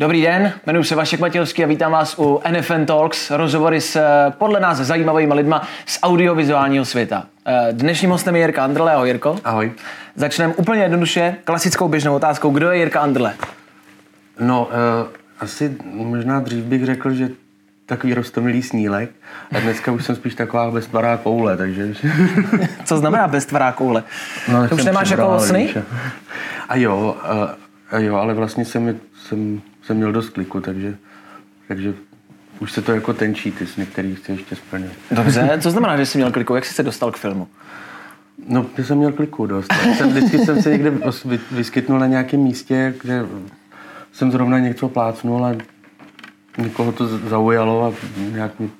Dobrý den, jmenuji se Vašek Matějovský a vítám vás u NFN Talks, rozhovory s eh, podle nás zajímavými lidma z audiovizuálního světa. Eh, dnešním hostem je Jirka Andrle. Ahoj Jirko. Ahoj. Začneme úplně jednoduše klasickou běžnou otázkou. Kdo je Jirka Andrle? No, uh, asi možná dřív bych řekl, že takový rostomilý snílek. A dneska už jsem spíš taková beztvará koule, takže... Co znamená beztvará koule? No, to už nemáš jako sny? A jo, a, a jo, ale vlastně jsem, jsem, jsem měl dost kliku, takže, takže už se to jako tenčí, ty sny, který chci ještě splnit. Dobře, co znamená, že jsi měl kliku? Jak jsi se dostal k filmu? No, já jsem měl kliku dost. Jsem, vždycky jsem se někde vyskytnul na nějakém místě, kde jsem zrovna něco plácnul a někoho to zaujalo a nějak mi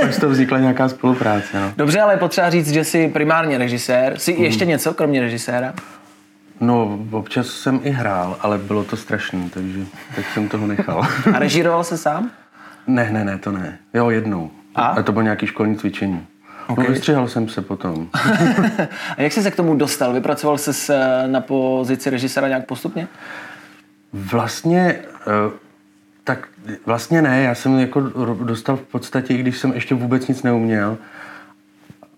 pak z toho vznikla nějaká spolupráce. No. Dobře, ale je potřeba říct, že jsi primárně režisér. Jsi mm. ještě něco kromě režiséra? No, občas jsem i hrál, ale bylo to strašný, takže tak jsem toho nechal. A režíroval se sám? Ne, ne, ne, to ne. Jo, jednou. A? A to bylo nějaký školní cvičení. No, okay. No, vystřihal jsem se potom. a jak jsi se k tomu dostal? Vypracoval jsi na pozici režiséra nějak postupně? Vlastně, eh, tak vlastně ne. Já jsem jako dostal v podstatě, i když jsem ještě vůbec nic neuměl,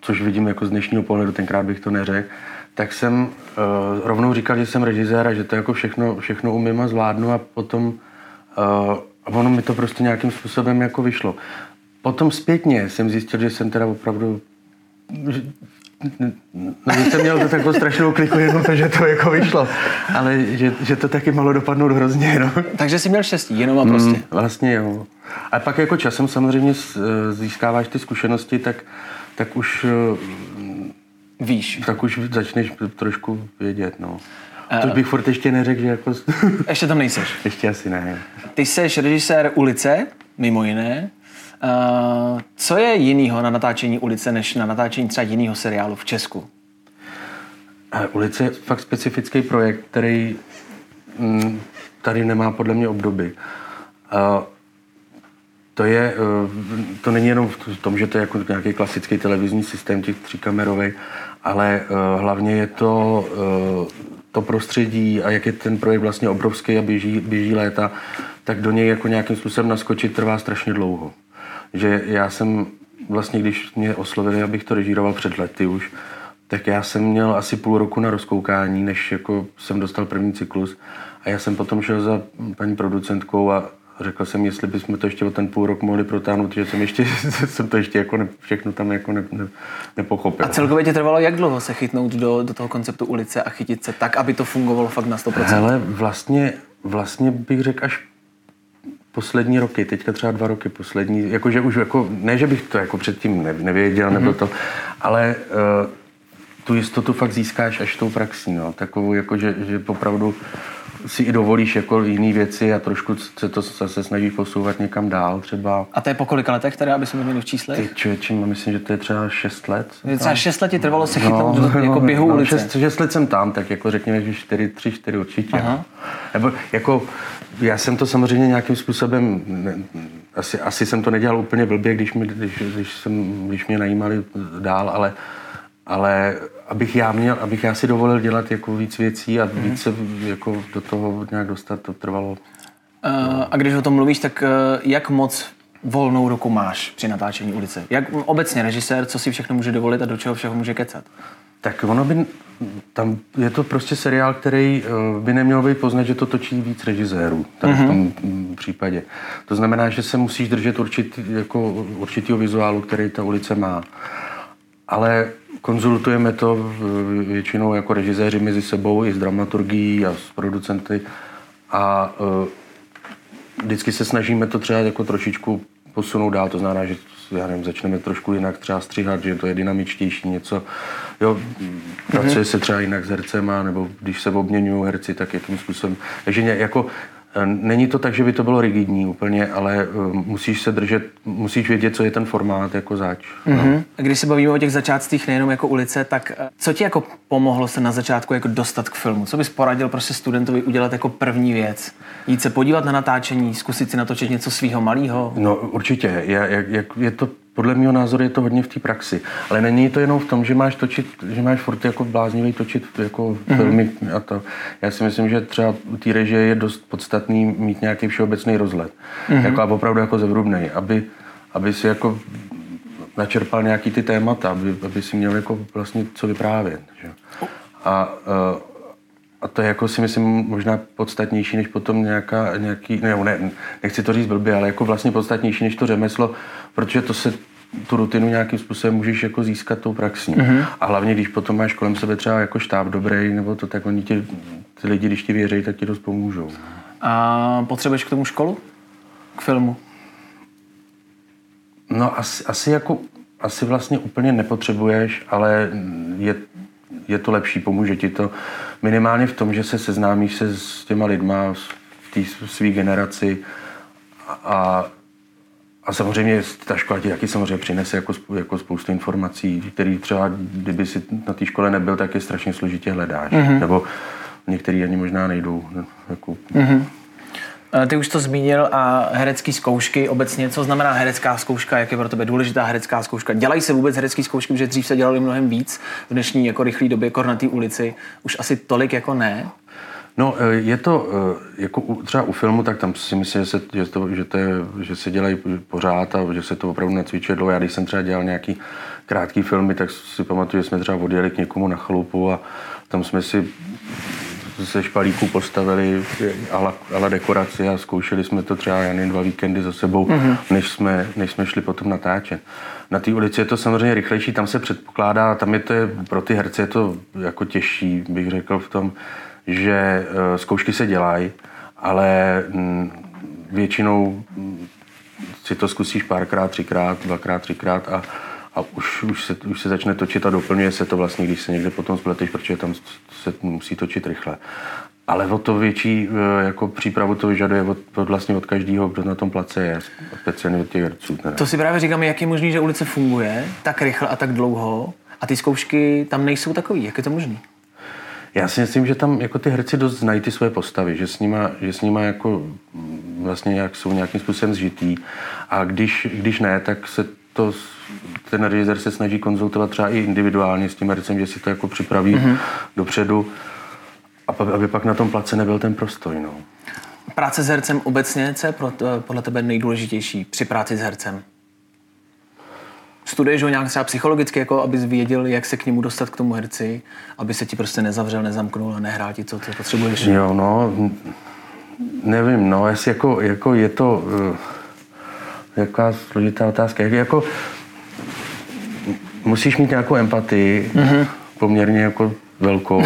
což vidím jako z dnešního pohledu, tenkrát bych to neřekl, tak jsem uh, rovnou říkal, že jsem režisér a že to jako všechno, všechno umím a zvládnu a potom uh, a ono mi to prostě nějakým způsobem jako vyšlo. Potom zpětně jsem zjistil, že jsem teda opravdu že, no, že jsem měl to takovou strašnou kliku jenom to, že to jako vyšlo. Ale že, že to taky malo dopadnout hrozně. No. Takže jsi měl štěstí, jenom a prostě. Mm, vlastně jo. A pak jako časem samozřejmě získáváš ty zkušenosti, tak, tak už Víš. Tak už začneš trošku vědět, no. To bych furt ještě neřekl, že jako... Ještě tam nejseš. Ještě asi ne. Ty jsi režisér ulice, mimo jiné. Uh, co je jinýho na natáčení ulice, než na natáčení třeba jiného seriálu v Česku? Uh, ulice je fakt specifický projekt, který mm, tady nemá podle mě obdoby. Uh, to je, to není jenom v tom, že to je jako nějaký klasický televizní systém těch tříkamerových, ale uh, hlavně je to uh, to prostředí a jak je ten projekt vlastně obrovský a běží, běží léta, tak do něj jako nějakým způsobem naskočit trvá strašně dlouho. Že já jsem vlastně, když mě oslovili, abych to režíroval před lety už, tak já jsem měl asi půl roku na rozkoukání, než jako jsem dostal první cyklus. A já jsem potom šel za paní producentkou a řekl jsem, jestli bychom to ještě o ten půl rok mohli protáhnout, že jsem ještě jsem to ještě jako ne, všechno tam jako ne, ne, nepochopil. A celkově tě trvalo jak dlouho se chytnout do, do toho konceptu ulice a chytit se tak, aby to fungovalo fakt na 100%? Hele, vlastně, vlastně bych řekl až poslední roky, teďka třeba dva roky poslední, jakože už jako, ne, že bych to jako předtím nevěděl, mm-hmm. nebo to, ale uh, tu jistotu fakt získáš až tou praxí, no, takovou jako, že, že opravdu si i dovolíš jako jiné věci a trošku se to zase snaží posouvat někam dál třeba. A to je po kolika letech teda, aby jsme měli v číslech? Ty člověče, myslím, že to je třeba 6 let. Je třeba 6 let ti trvalo se chytnout no, do, jako běhu no, ulice. 6, 6 let jsem tam, tak jako řekněme, že 4, 3, 4 určitě. Aha. No. Nebo jako, já jsem to samozřejmě nějakým způsobem, ne, asi, asi jsem to nedělal úplně blbě, když, mi, když, když, jsem, když mě najímali dál, ale ale abych já měl, abych já si dovolil dělat jako víc věcí a mm-hmm. víc se jako do toho nějak dostat, to trvalo. Uh, a když o tom mluvíš, tak uh, jak moc volnou ruku máš při natáčení ulice? Jak obecně režisér, co si všechno může dovolit a do čeho všeho může kecat? Tak ono by, tam je to prostě seriál, který uh, by neměl být poznat, že to točí víc režisérů, tady mm-hmm. v tom mhm. případě. To znamená, že se musíš držet určitý, jako, určitýho vizuálu, který ta ulice má. Ale konzultujeme to většinou jako režiséři mezi sebou i s dramaturgií a s producenty a uh, vždycky se snažíme to třeba jako trošičku posunout dál, to znamená, že já nevím, začneme trošku jinak třeba stříhat, že to je dynamičtější něco. Jo, pracuje mm-hmm. se třeba jinak s hercema, nebo když se obměňují herci, tak jakým způsobem. Takže jako není to tak, že by to bylo rigidní úplně, ale eh, musíš se držet, musíš vědět, co je ten formát jako zač. Mm-hmm. No. Když se bavíme o těch začátcích nejenom jako ulice, tak eh, co ti jako pomohlo se na začátku jako dostat k filmu? Co bys poradil prostě studentovi udělat jako první věc? Jít se podívat na natáčení, zkusit si natočit něco svého malého? No určitě. Je, je, je to podle mého názoru je to hodně v té praxi. Ale není to jenom v tom, že máš točit, že máš furt jako bláznivý točit jako mm-hmm. filmy a to. Já si myslím, že třeba u té režie je dost podstatný mít nějaký všeobecný rozhled. Mm-hmm. Jako a opravdu jako zevrubnej, aby, aby si jako načerpal nějaký ty témata, aby, aby si měl jako vlastně co vyprávět. Že? A, a to je jako si myslím možná podstatnější, než potom nějaká, nějaký, ne, ne, nechci to říct blbě, ale jako vlastně podstatnější než to řemeslo, protože to se tu rutinu nějakým způsobem můžeš jako získat tou praxí. Mm-hmm. A hlavně, když potom máš kolem sebe třeba jako štáb dobrý, nebo to, tak oni ti, ty lidi, když ti věří, tak ti dost pomůžou. A potřebuješ k tomu školu? K filmu? No asi, asi jako, asi vlastně úplně nepotřebuješ, ale je, je to lepší, pomůže ti to minimálně v tom, že se seznámíš se s těma lidma v té své generaci a, a samozřejmě ta škola ti taky samozřejmě přinese jako, jako spoustu informací, které třeba, kdyby si na té škole nebyl, tak je strašně složitě hledáš. Mm-hmm. Nebo některý ani možná nejdou. Jako... Mm-hmm. Ty už to zmínil a herecké zkoušky obecně. Co znamená herecká zkouška? Jak je pro tebe důležitá herecká zkouška? Dělají se vůbec herecké zkoušky, protože dřív se dělali mnohem víc. V dnešní jako rychlé době, na té ulici, už asi tolik jako ne. No, e, je to, e, jako třeba u filmu, tak tam si myslím, že se, že to, že to je, že se dělají pořád a že se to opravdu nacvičuje dlouho. Já když jsem třeba dělal nějaký krátký filmy, tak si pamatuju, že jsme třeba odjeli k někomu na chalupu a tam jsme si ze špalíků postavili ala, ala dekoraci a zkoušeli jsme to třeba jen dva víkendy za sebou, mm-hmm. než, jsme, než jsme šli potom natáčet. Na té ulici je to samozřejmě rychlejší, tam se předpokládá, tam je to pro ty herce je to jako těžší, bych řekl v tom, že eh, zkoušky se dělají, ale mm, většinou mm, si to zkusíš párkrát, třikrát, dvakrát, třikrát a a už, už, se, už se začne točit a doplňuje se to vlastně, když se někde potom spleteš, protože tam se musí točit rychle. Ale o to větší eh, jako přípravu to vyžaduje od, od vlastně od každého, kdo na tom place je, speciálně od těch herců. Teda. To si právě říkám, jak je možné, že ulice funguje tak rychle a tak dlouho a ty zkoušky tam nejsou takový. Jak je to možné? Já si myslím, že tam jako ty herci dost znají ty své postavy, že s nima, že s nima jako mm, vlastně jak jsou nějakým způsobem zžitý a když, když ne, tak se to ten režisér se snaží konzultovat třeba i individuálně s tím hercem, že si to jako připraví mm-hmm. dopředu, a aby pak na tom place nebyl ten prostoj. No. Práce s hercem obecně, co je podle tebe nejdůležitější při práci s hercem? Studuješ ho nějak třeba psychologicky, jako abys věděl, jak se k němu dostat k tomu herci, aby se ti prostě nezavřel, nezamknul a nehrál ti, co, co potřebuješ? Jo, no, nevím, no, jestli jako, jako je to, uh, jaká složitá otázka, jako, musíš mít nějakou empatii, mm-hmm. poměrně jako velkou.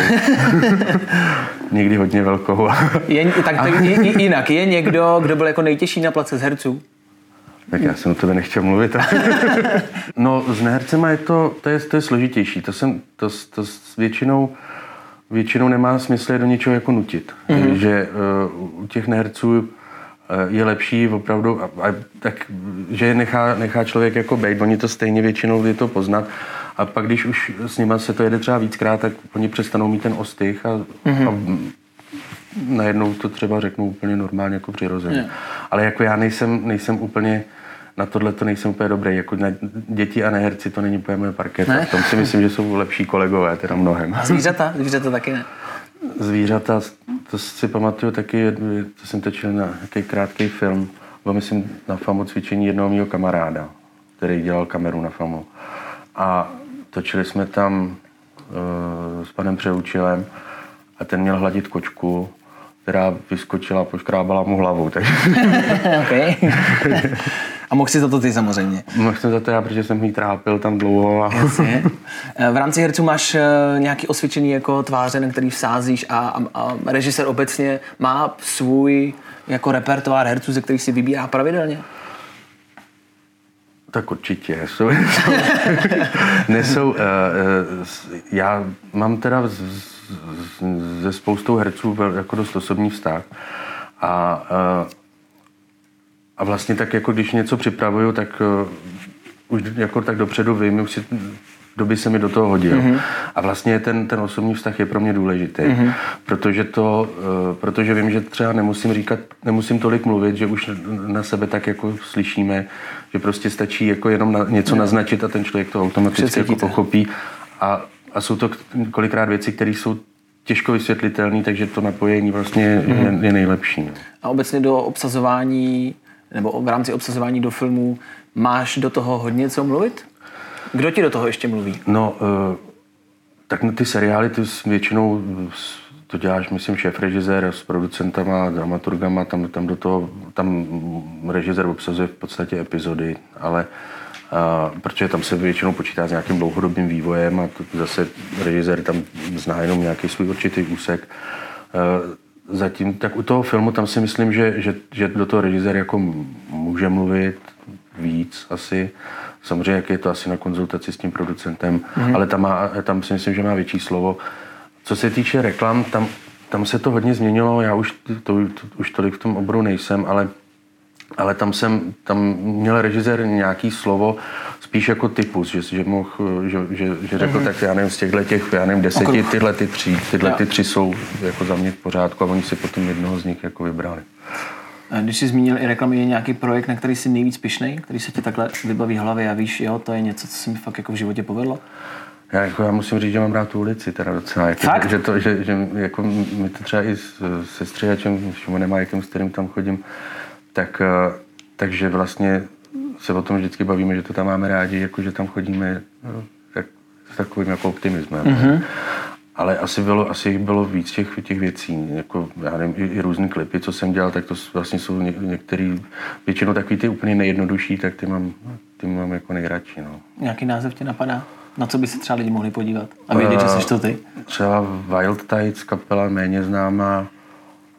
Někdy hodně velkou. je, tak to je, jinak, je někdo, kdo byl jako nejtěžší na place z herců? Tak já jsem o tebe nechtěl mluvit. no, s nehercema je to, to je, to je složitější. To, jsem, to, to většinou, většinou nemá smysl je do něčeho jako nutit. Mm-hmm. Že uh, u těch neherců Eh, je lepší opravdu, a, a, tak, že nechá, nechá člověk jako bejt, oni to stejně většinou je to poznat. A pak, když už s nimi se to jede třeba víckrát, tak oni přestanou mít ten ostych a, mm-hmm. a najednou to třeba řeknou úplně normálně jako přirozeně. Yeah. Ale jako já nejsem, nejsem úplně na tohle to nejsem úplně dobrý. Jako na děti a neherci to není úplně moje parketa. Ne? V tom si myslím, že jsou lepší kolegové, teda mnohem. A zvířata? Zvířata taky ne? Zvířata, to si pamatuju taky, to jsem točil na nějaký krátký film, byl myslím na FAMu cvičení jednoho mého kamaráda, který dělal kameru na FAMu. A točili jsme tam uh, s panem Přeučilem a ten měl hladit kočku, která vyskočila a poškrábala mu hlavu. Takže... okay. A mohl si za to ty samozřejmě. Mohl jsem za to já, protože jsem jí trápil tam dlouho. A... Jasně. Eh, v rámci herců máš eh, nějaký osvědčený jako tváře, na který vsázíš a, a, a režisér obecně má svůj jako repertoár herců, ze kterých si vybírá pravidelně? Tak určitě. Jsou, nesou, uh, uh, já mám teda z, z, ze spoustou herců jako dost osobní vztah a uh, a vlastně tak jako když něco připravuju, tak uh, už jako tak dopředu vím, už si doby se mi do toho hodil. Mm-hmm. A vlastně ten, ten osobní vztah je pro mě důležitý, mm-hmm. protože, to, uh, protože vím, že třeba nemusím říkat, nemusím tolik mluvit, že už na sebe tak jako slyšíme, že prostě stačí jako jenom na, něco mm. naznačit a ten člověk to automaticky jako pochopí. A, a jsou to kolikrát věci, které jsou těžko vysvětlitelné, takže to napojení vlastně mm. je, je nejlepší. No. A obecně do obsazování nebo v rámci obsazování do filmů máš do toho hodně co mluvit? Kdo ti do toho ještě mluví? No, uh, tak na ty seriály ty většinou to děláš, myslím, šéf režisér s producentama, dramaturgama, tam, tam do toho, tam režisér obsazuje v podstatě epizody, ale uh, protože tam se většinou počítá s nějakým dlouhodobým vývojem a to zase režisér tam zná jenom nějaký svůj určitý úsek. Zatím, tak u toho filmu tam si myslím, že, že, že do toho režisér jako může mluvit víc asi. Samozřejmě, jak je to asi na konzultaci s tím producentem, mm-hmm. ale tam, má, tam si myslím, že má větší slovo. Co se týče reklam, tam, tam se to hodně změnilo, já už, to, to, už tolik v tom oboru nejsem, ale, ale tam jsem, tam měl režisér nějaký slovo, spíš jako typus, že, že, mohl, že, že, že řekl, mm-hmm. tak já nevím, z těchto těch, já nevím, deseti, Okruh. tyhle ty tři, tyhle ty tři jsou jako za mě v pořádku a oni si potom jednoho z nich jako vybrali. Když jsi zmínil i reklamy, je nějaký projekt, na který jsi nejvíc pišnej, který se ti takhle vybaví hlavě a víš, jo, to je něco, co se mi fakt jako v životě povedlo? Já, jako, já musím říct, že mám rád tu ulici teda docela. Jako, Fakt? Že, to, že, že jako mi to třeba i se střihačem, Šimonem jakým, s kterým tam chodím, tak, eh, takže vlastně se o tom vždycky bavíme, že to tam máme rádi, jako že tam chodíme no, tak, s takovým jako optimismem. Mm-hmm. Ale asi bylo, asi bylo víc těch, těch věcí, jako, já nevím, i, i různé klipy, co jsem dělal, tak to vlastně jsou ně, některý, většinou takový ty úplně nejjednodušší, tak ty mám, ty mám jako nejradši. No. Nějaký název tě napadá? Na co by se třeba lidi mohli podívat? A vědět, že jsi to ty? Třeba Wild Tides, kapela méně známá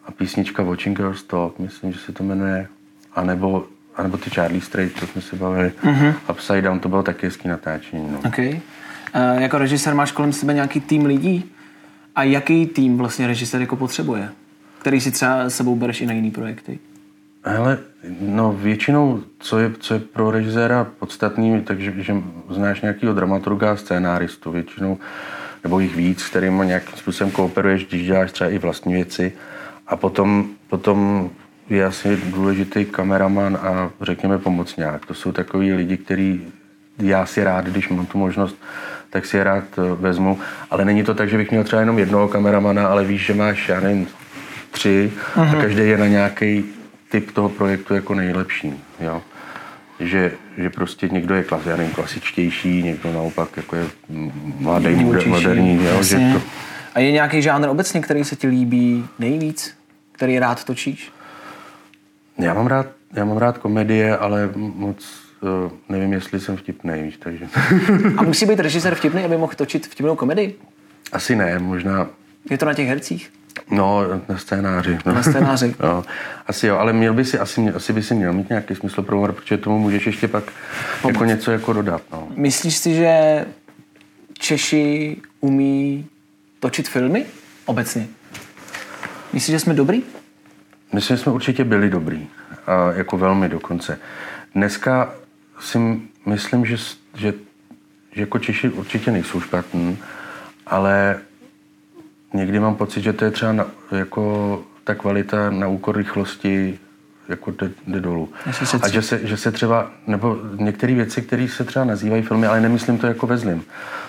a písnička Watching Girls Talk, myslím, že se to jmenuje. A nebo anebo ty Charlie Strait, to jsme se bavili. Mm-hmm. Upside Down, to bylo taky hezký natáčení. No. Okay. Uh, jako režisér máš kolem sebe nějaký tým lidí? A jaký tým vlastně režisér jako potřebuje? Který si třeba sebou bereš i na jiný projekty? Hele, no většinou, co je, co je pro režiséra podstatný, takže že znáš nějakého dramaturga a scénáristu většinou, nebo jich víc, kterým nějakým způsobem kooperuješ, když děláš třeba i vlastní věci. A potom, potom je asi důležitý kameraman a řekněme pomocňák. To jsou takový lidi, který já si rád, když mám tu možnost, tak si je rád eh, vezmu. Ale není to tak, že bych měl třeba jenom jednoho kameramana, ale víš, že máš, já nevím, tři uh-huh. a mhm. každý je na nějaký typ toho projektu jako nejlepší. Jo? Že, že prostě někdo je klas, já nevím, klasičtější, někdo naopak jako je mladý, moderní. Jo? Že to... A je nějaký žánr obecně, který se ti líbí nejvíc? Který rád točíš? Já mám rád, já mám rád komedie, ale moc uh, nevím, jestli jsem vtipný, víš, takže... A musí být režisér vtipný, aby mohl točit vtipnou komedii? Asi ne, možná... Je to na těch hercích? No, na scénáři. No. Na scénáři. no, asi jo, ale měl by si, asi, asi by si měl mít nějaký smysl pro humor, protože tomu můžeš ještě pak Pomoc. jako něco jako dodat. No. Myslíš si, že Češi umí točit filmy obecně? Myslíš, že jsme dobrý? Myslím, že jsme určitě byli dobrý. A jako velmi dokonce. Dneska si myslím, že, že, že jako Češi určitě nejsou špatní, ale někdy mám pocit, že to je třeba na, jako ta kvalita na úkor rychlosti jako jde, jde dolů. A že se, že se třeba, nebo některé věci, které se třeba nazývají filmy, ale nemyslím to jako ve zlým,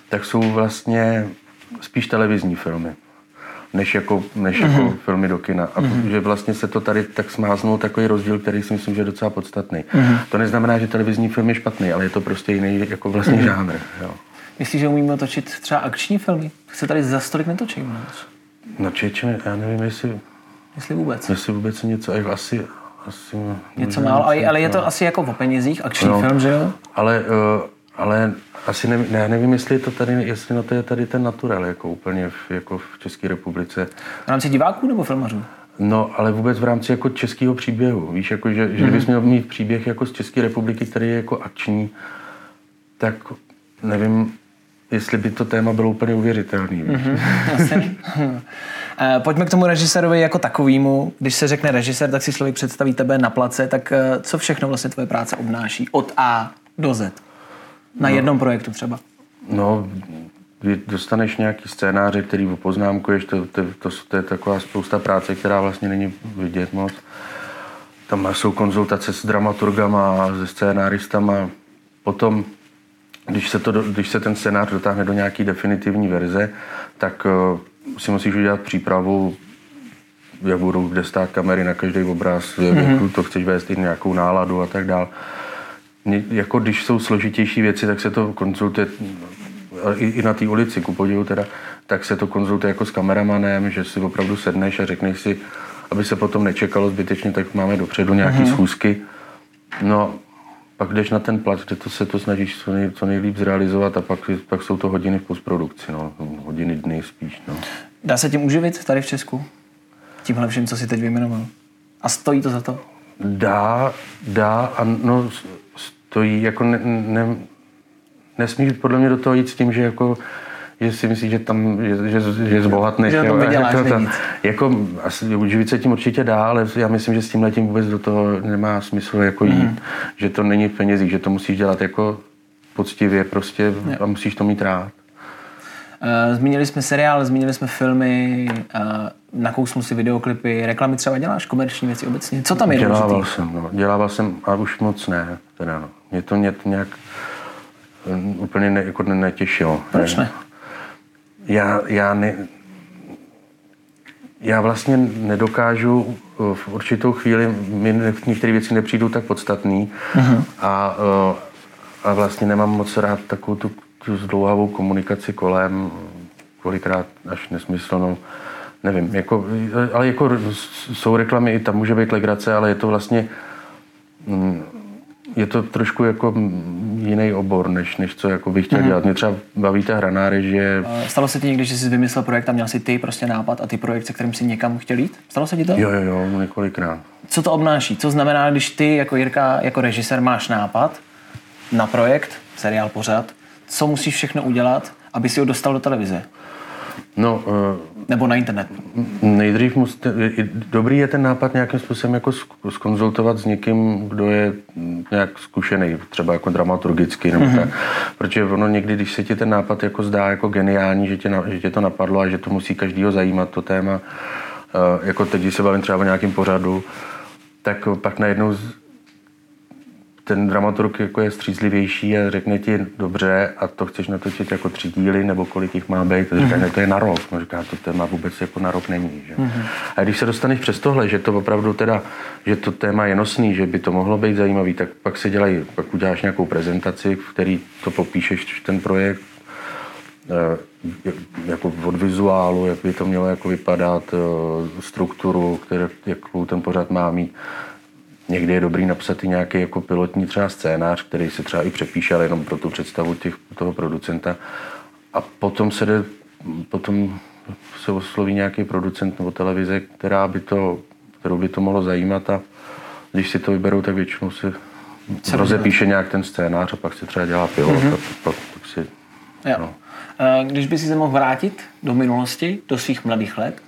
tak jsou vlastně spíš televizní filmy než jako, než mm-hmm. jako mhm. filmy do kina. A mm-hmm. že vlastně se to tady tak smáznul takový rozdíl, který si myslím, že je docela podstatný. Mm-hmm. To neznamená, že televizní film je špatný, ale je to prostě jiný jako vlastně mm-hmm. žánr. Jo. Myslíš, že umíme točit třeba akční filmy? Se tady za stolik netočím. No čeče, já nevím, jestli... Jestli vůbec. Jestli vůbec něco, jako asi, asi něco málo, ale, ale je to asi jako o penězích, akční no, film, že jo? Ale uh, ale asi ne, ne, nevím, jestli je to tady, jestli na to je tady ten naturel, jako úplně v, jako v České republice. V rámci diváků nebo filmařů? No, ale vůbec v rámci jako českého příběhu. Víš, jako, že, mm-hmm. že kdybys měl mít příběh jako z České republiky, který je jako akční, tak nevím, jestli by to téma bylo úplně uvěřitelný. Mm-hmm, Pojďme k tomu režisérovi jako takovýmu. Když se řekne režisér, tak si člověk představí tebe na place, tak eh, co všechno vlastně tvoje práce obnáší? Od A do Z. Na no. jednom projektu třeba. No, dostaneš nějaký scénáře, který poznámkuješ, to, to, to, to je taková spousta práce, která vlastně není vidět moc. Tam jsou konzultace s dramaturgama a se scénáristama. Potom, když se, to, když se ten scénář dotáhne do nějaké definitivní verze, tak uh, si musíš udělat přípravu, jak budou kde stát kamery na každý obraz, mm-hmm. jak to chceš vést i nějakou náladu a tak dále. Jako když jsou složitější věci, tak se to konzultuje i, i na té ulici, ku podivu teda, tak se to konzultuje jako s kameramanem, že si opravdu sedneš a řekneš si, aby se potom nečekalo zbytečně, tak máme dopředu nějaké uh-huh. schůzky. No, pak jdeš na ten plat, kde to se to snažíš co, nej, co nejlíp zrealizovat a pak, pak jsou to hodiny v postprodukci, no, hodiny, dny spíš. No. Dá se tím uživit tady v Česku? Tímhle všem, co si teď vyjmenoval? A stojí to za to? Dá, dá a no, stojí, jako ne, ne, nesmíš podle mě do toho jít s tím, že jako že si myslíš, že tam že, že, že zbohatneš. Že to vyděláš jako, tam, jako, asi uživit se tím určitě dá, ale já myslím, že s tím letím vůbec do toho nemá smysl jako jít. Mm. Že to není v penězích, že to musíš dělat jako poctivě prostě jo. a musíš to mít rád. Uh, zmínili jsme seriál, zmínili jsme filmy, uh, nakousnu si videoklipy, reklamy třeba děláš, komerční věci obecně. Co tam je Dělával důležitý? jsem, no. Dělával jsem, a už moc ne. Teda, no. Mě to, mě to nějak úplně ne, jako netěšilo. Proč ne? Já, já, ne, já vlastně nedokážu v určitou chvíli, mi některé věci nepřijdou tak podstatný uh-huh. a, a vlastně nemám moc rád takovou tu, tu zdlouhavou komunikaci kolem, kolikrát až nesmyslnou. Nevím, jako, ale jako jsou reklamy, i tam může být legrace, ale je to vlastně mm, je to trošku jako jiný obor, než, než co jako bych chtěl mm. dělat. Mě třeba baví ta hraná že... Stalo se ti někdy, že jsi vymyslel projekt a měl si ty prostě nápad a ty projekt, se kterým si někam chtěl jít? Stalo se ti to? Jo, jo, jo, několikrát. Co to obnáší? Co znamená, když ty jako Jirka, jako režisér máš nápad na projekt, seriál pořad, co musíš všechno udělat, aby si ho dostal do televize? No, uh, Nebo na internet. Nejdřív musíte, dobrý je ten nápad nějakým způsobem jako skonzultovat s někým, kdo je nějak zkušený, třeba jako dramaturgicky nebo mm-hmm. tak. Protože ono někdy, když se ti ten nápad jako zdá jako geniální, že tě, že tě to napadlo a že to musí každýho zajímat to téma, uh, jako teď, když se bavím třeba o nějakém pořadu, tak pak najednou ten dramaturg jako je střízlivější a řekne ti dobře a to chceš natočit jako tři díly nebo kolik jich má být, to říká, mm-hmm. to je na rok. No říká, to téma vůbec jako na rok není. Že? Mm-hmm. A když se dostaneš přes tohle, že to opravdu teda, že to téma je nosný, že by to mohlo být zajímavý, tak pak se dělají, pak uděláš nějakou prezentaci, v který to popíšeš ten projekt, eh, jako od vizuálu, jak by to mělo jako vypadat, eh, strukturu, které, jakou ten pořad má mít Někdy je dobrý napsat i nějaký jako pilotní třeba scénář, který se třeba i přepíše, ale jenom pro tu představu těch, toho producenta. A potom se jde, potom se osloví nějaký producent nebo televize, která by to, kterou by to mohlo zajímat a když si to vyberou, tak většinou se rozepíše nějak ten scénář a pak se třeba dělá pilot mm-hmm. a pak, pak si... Jo. No. Když by si se mohl vrátit do minulosti, do svých mladých let,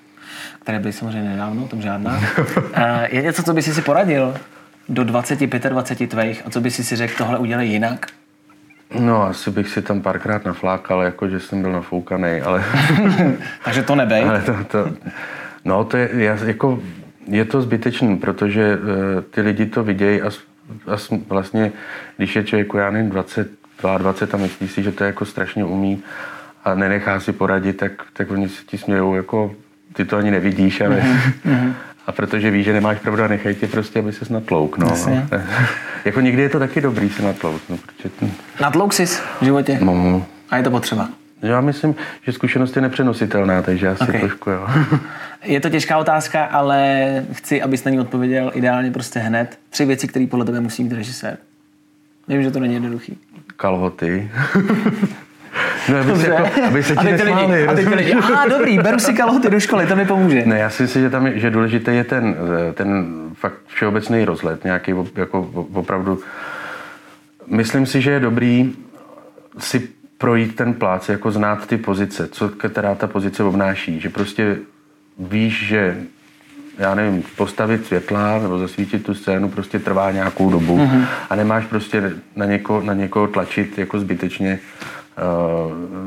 které byly samozřejmě nedávno, o tom žádná. Je něco, co by si si poradil do 25, 20 tvých a co by si si řekl, tohle udělej jinak? No, asi bych si tam párkrát naflákal, jako že jsem byl nafoukaný, ale... Takže to nebej. Ale to, to, no, to je, jako, je to zbytečný, protože uh, ty lidi to vidějí a, a vlastně, když je člověk, já nevím, 20, 22 a myslí si, že to je jako strašně umí a nenechá si poradit, tak, tak oni si ti smějou jako ty to ani nevidíš, ale... Mm-hmm. A protože víš, že nemáš pravdu a nechaj tě prostě, aby ses natlouk. No. jako někdy je to taky dobrý se natlouk. No, protože. Natlouk jsi v životě? No. A je to potřeba? Já myslím, že zkušenost je nepřenositelná, takže asi okay. trošku jo. je to těžká otázka, ale chci, abys na ní odpověděl ideálně prostě hned. Tři věci, které podle tebe musí mít režisér. Vím, že to není jednoduchý. Kalhoty. No, aby, se, jako, aby se ti a nesmáli. A teď lidi, aha, dobrý, beru si kalhoty do školy, to mi pomůže. Ne, já si myslím, že tam je, že důležité je ten, ten fakt všeobecný rozhled, nějaký jako opravdu. Myslím si, že je dobrý si projít ten plác, jako znát ty pozice, co která ta pozice obnáší, že prostě víš, že já nevím, postavit světla nebo zasvítit tu scénu prostě trvá nějakou dobu mm-hmm. a nemáš prostě na někoho, na někoho tlačit jako zbytečně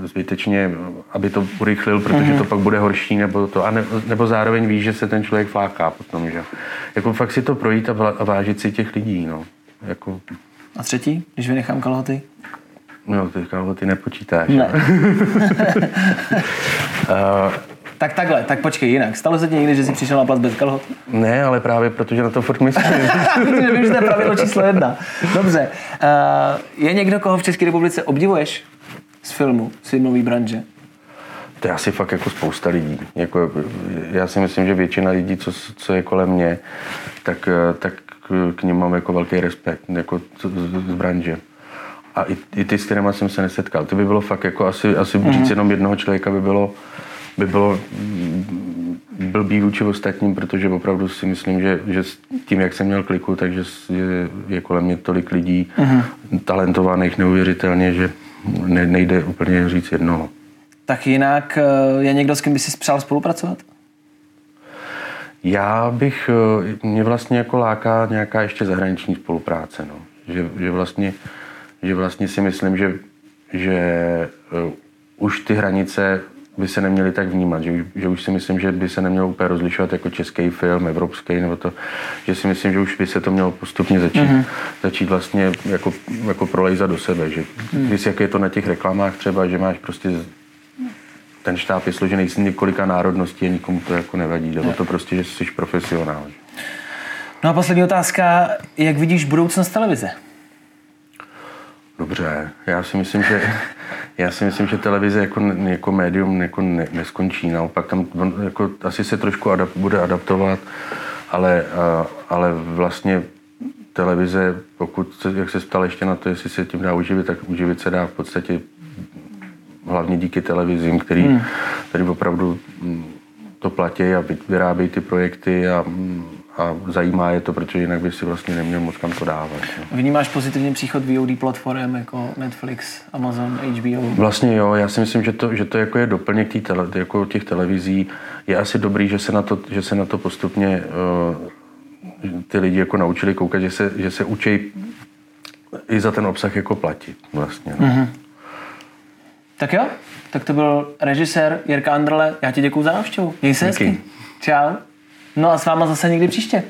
zbytečně, aby to urychlil, protože mm-hmm. to pak bude horší, nebo to, a ne, nebo zároveň ví, že se ten člověk fláká potom, že jako fakt si to projít a, a vážit si těch lidí, no. Jako... A třetí, když vynechám kalhoty? No, ty kalhoty nepočítáš. Ne. uh, tak takhle, tak počkej, jinak. Stalo se ti někdy, že jsi přišel na plac bez kalhot? Ne, ale právě protože na to furt myslím. vím, že to je pravidlo číslo jedna. Dobře. Uh, je někdo, koho v České republice obdivuješ z filmu, z filmové branže? To je asi fakt jako spousta lidí. Jako, já si myslím, že většina lidí, co, co je kolem mě, tak, tak k ním mám jako velký respekt jako z branže. A i, i ty, s kterými jsem se nesetkal. To by bylo fakt jako asi, asi mm-hmm. říct jenom jednoho člověka by bylo by bylo blbý vůči ostatním, protože opravdu si myslím, že, že s tím, jak jsem měl kliku, takže je, je kolem mě tolik lidí uh-huh. talentovaných neuvěřitelně, že ne, nejde úplně říct jednoho. Tak jinak eh, je někdo, s kým by si přál spolupracovat? Já bych, eh, mě vlastně jako láká nějaká ještě zahraniční spolupráce, no. že, že, vlastně, že vlastně si myslím, že, že uh, už ty hranice by se neměli tak vnímat, že, že už si myslím, že by se nemělo úplně rozlišovat jako český film, evropský, nebo to, že si myslím, že už by se to mělo postupně začít, mm-hmm. začít vlastně jako, jako prolejzat do sebe, že mm. když jak je to na těch reklamách třeba, že máš prostě ten štáb je složený z několika národností a nikomu to jako nevadí, nebo to prostě, že jsi profesionál. No a poslední otázka, jak vidíš budoucnost televize? Dobře, já si myslím, že já si myslím, že televize jako, jako médium jako ne, neskončí. Naopak tam jako, asi se trošku adap, bude adaptovat, ale, a, ale vlastně televize, pokud, jak se ptal ještě na to, jestli se tím dá uživit, tak uživit se dá v podstatě hlavně díky televizím, který, hmm. který opravdu mm, to platí a vyrábějí ty projekty a mm, a zajímá je to, protože jinak by si vlastně neměl moc kam to dávat. No. Vnímáš pozitivně příchod VOD platform jako Netflix, Amazon, HBO? Vlastně jo, já si myslím, že to, že to jako je doplněk tý tele, jako těch televizí. Je asi dobrý, že se na to, že se na to postupně uh, ty lidi jako naučili koukat, že se, že se učí i za ten obsah jako platit vlastně. No. Mm-hmm. Tak jo, tak to byl režisér Jirka Andrle. Já ti děkuji za návštěvu. Měj se hezky. Čau. No a s váma zase někdy příště.